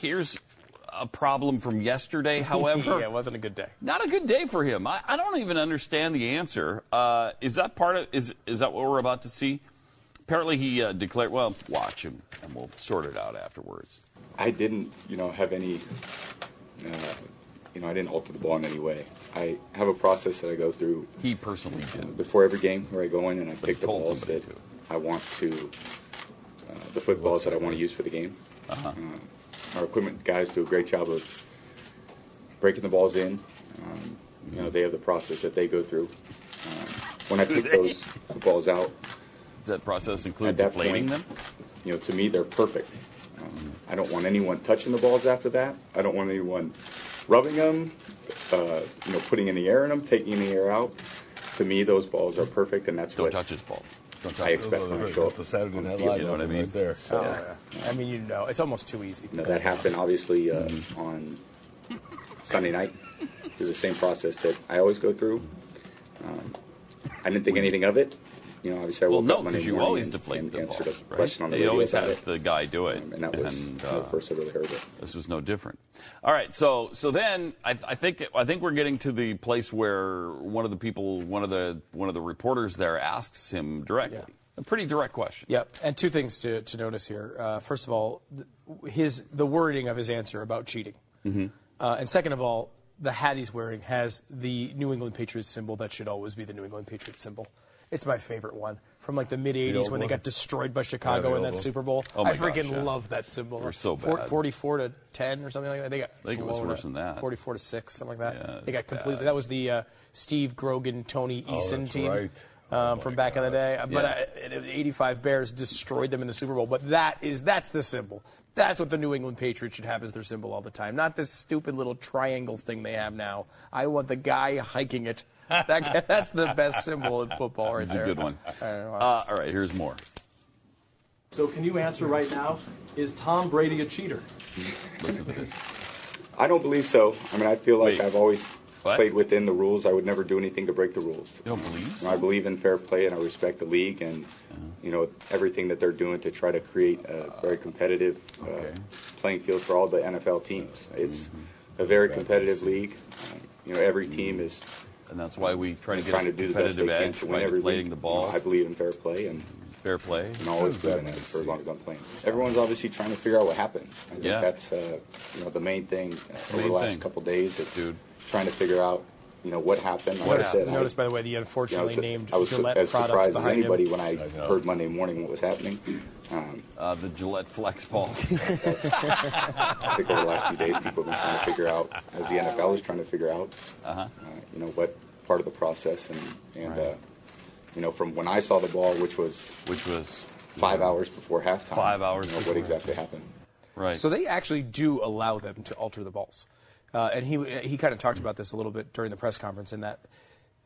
Here's a problem from yesterday, however. yeah, it wasn't a good day. Not a good day for him. I, I don't even understand the answer. Uh, is that part of is is that what we're about to see? Apparently, he uh, declared, "Well, watch him, and we'll sort it out afterwards." I didn't, you know, have any, uh, you know, I didn't alter the ball in any way. I have a process that I go through He personally did. before every game where I go in and I But pick the balls that to. I want to, uh, the footballs that I want to use for the game. Uh-huh. Our equipment guys do a great job of breaking the balls in. Um, you know, they have the process that they go through. Um, when I pick those balls out, Does that process include At that deflating point- them? you know, to me, they're perfect. Um, I don't want anyone touching the balls after that. I don't want anyone rubbing them, uh, you know, putting any air in them, taking the air out. To me, those balls are perfect, and that's Don't what touch his balls. Don't I expect when I show up. That's the Saturday Night. Live You know what I moment mean? right there. Oh, yeah. I mean, you know, it's almost too easy. Now, that happened obviously uh, on Sunday night. It was the same process that I always go through. Um, I didn't think anything of it. You know, obviously I Well, no, up Monday because you morning always and, deflate and the answered balls, a right? question on the He radio always about has it. the guy do it, Um, and that was and, uh, the first I really heard it. This was no different. All right, so so then I, I think I think we're getting to the place where one of the people, one of the one of the reporters there asks him directly, Yeah. a pretty direct question. Yep. And two things to, to notice here. Uh, first of all, th- his the wording of his answer about cheating, Mm-hmm. uh, and second of all, the hat he's wearing has the New England Patriots symbol that should always be the New England Patriots symbol. It's my favorite one from like the mid '80s old when they got destroyed by Chicago the in that one. Super Bowl. Oh I freaking gosh, yeah. love that symbol. They're so Four- bad. 44 to 10 or something like that. They got I think it was worse than that. 44 to 6, something like that. Yeah, they got completely. bad. That was the uh, Steve Grogan, Tony Oh, Eason that's team right. Um, Oh, from my back in the gosh. day. But Yeah. uh, the 85 Bears destroyed them in the Super Bowl. But that is that's the symbol. That's what the New England Patriots should have as their symbol all the time. Not this stupid little triangle thing they have now. I want the guy hiking it. That, that's the best symbol in football right It's there. a good one. I don't know. Uh, all right, here's more. So can you answer right now? Is Tom Brady a cheater? Listen to this. I don't believe so. I mean, I feel like Wait. I've always What? played within the rules. I would never do anything to break the rules. You don't believe? You know, I believe in fair play and I respect the league and you know everything that they're doing to try to create a very competitive uh, Okay. playing field for all the NFL teams. It's a very competitive league. Uh, you know, every team is And that's why we try to get trying to do the best they competitive can edge to win every deflating week. the You know, I believe in fair play and Fair play. and always been it for as long as I'm playing. Everyone's obviously trying to figure out what happened. I think Yeah. that's uh, you know the main thing uh, over Main the last thing. couple days. It's Dude. Trying to figure out you know what happened. Like I Notice, I- notice, by the way, the you know, unfortunately was, named I was Gillette as surprised as anybody him. when I, know. heard Monday morning what was happening. Um, Uh, the Gillette Flex ball. I think over the last few days, people have been trying to figure out, as the NFL is trying to figure out, Uh-huh. uh, you know, what part of the process, and and Right. uh, you know, from when I saw the ball, which was which was five hours before halftime, Five hours you know, before what exactly happened. right. So they actually do allow them to alter the balls, uh, and he he kind of talked about this a little bit during the press conference in that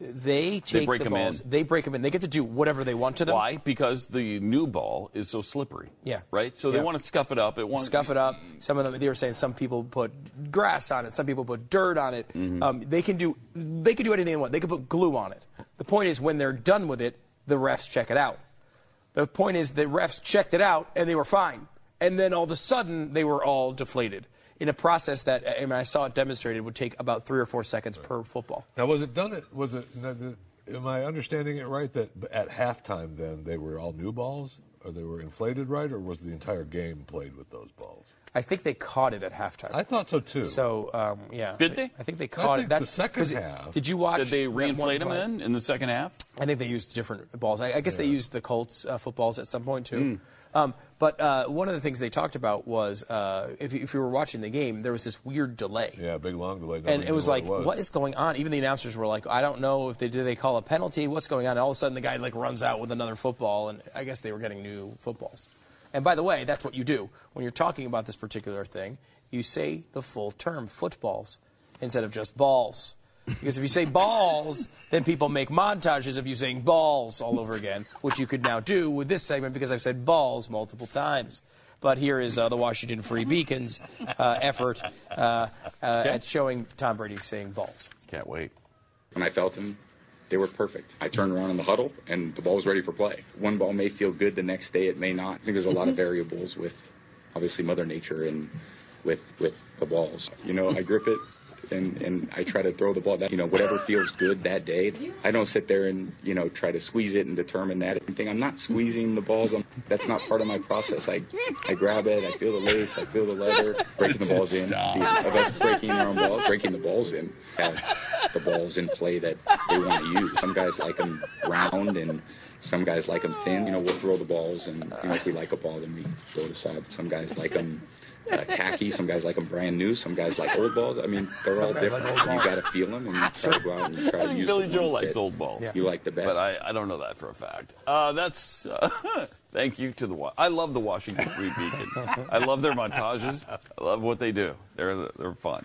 they take break the 'em balls, in. they break them in, they get to do whatever they want to them. Why? Because the new ball is so slippery. Yeah. Right. So they want to scuff it up. It want Scuff it up. Some of them, they were saying, some people put grass on it. Some people put dirt on it. Mm-hmm. Um, they can do, they can do anything they want. They can put glue on it. The point is, when they're done with it, the refs check it out. The point is, the refs checked it out and they were fine. And then all of a sudden, they were all deflated in a process that, I mean, I saw it demonstrated would take about three or four seconds per football. Now, was it done? It was it? Am I understanding it right that at halftime then they were all new balls, they were inflated right, or was the entire game played with those balls? I think they caught it at halftime. I thought so too. so, um, yeah. Did they? I think they caught think it. the second 'cause it- half- Did you watch? Did they that one reinflate them in in the second half? I think they used different balls. I, I guess they used the Colts uh, footballs at some point too. Hmm. Um, but uh, one of the things they talked about was uh, if, you, if you were watching the game, there was this weird delay. yeah, big long delay. And it was knew like, what, what is going on? Even the announcers were like, I don't know if they did they call a penalty, what's going on? And all of a sudden, the guy like runs out with another football, and I guess they were getting new footballs. And by the way, that's what you do when you're talking about this particular thing. You say the full term, footballs, instead of just balls. Because if you say balls, then people make montages of you saying balls all over again, which you could now do with this segment because I've said balls multiple times. But here is uh, the Washington Free Beacons uh, effort uh, uh, at showing Tom Brady saying balls. Can't wait. When I felt him, they were perfect. I turned around in the huddle, and the ball was ready for play. One ball may feel good the next day, it may not. I think there's a lot of mm-hmm. variables with, obviously, Mother Nature and with with the balls. You know, I grip it and and I try to throw the ball. That you know, whatever feels good that day. I don't sit there and you know try to squeeze it and determine that thing. I'm not squeezing the balls. I'm, that's not part of my process. I I grab it. I feel the lace. I feel the leather. Breaking the balls in. The, breaking their own balls, breaking the balls in. Have the balls in play that they want to use. Some guys like them round and. Some guys like them thin. You know, we'll throw the balls, and you know, if we like a ball, then we throw it aside. Some guys like them uh, tacky. Some guys like them brand new. Some guys like old balls. I mean, they're all guys like different. you got to feel them and you try to go out and you try I to think use Billy the Joel likes that old balls. You like the best. But I, I don't know that for a fact. Uh, that's uh, thank you to the. Wa- I love the Washington Free Beacon. I love their montages. I love what they do. They're they're fun.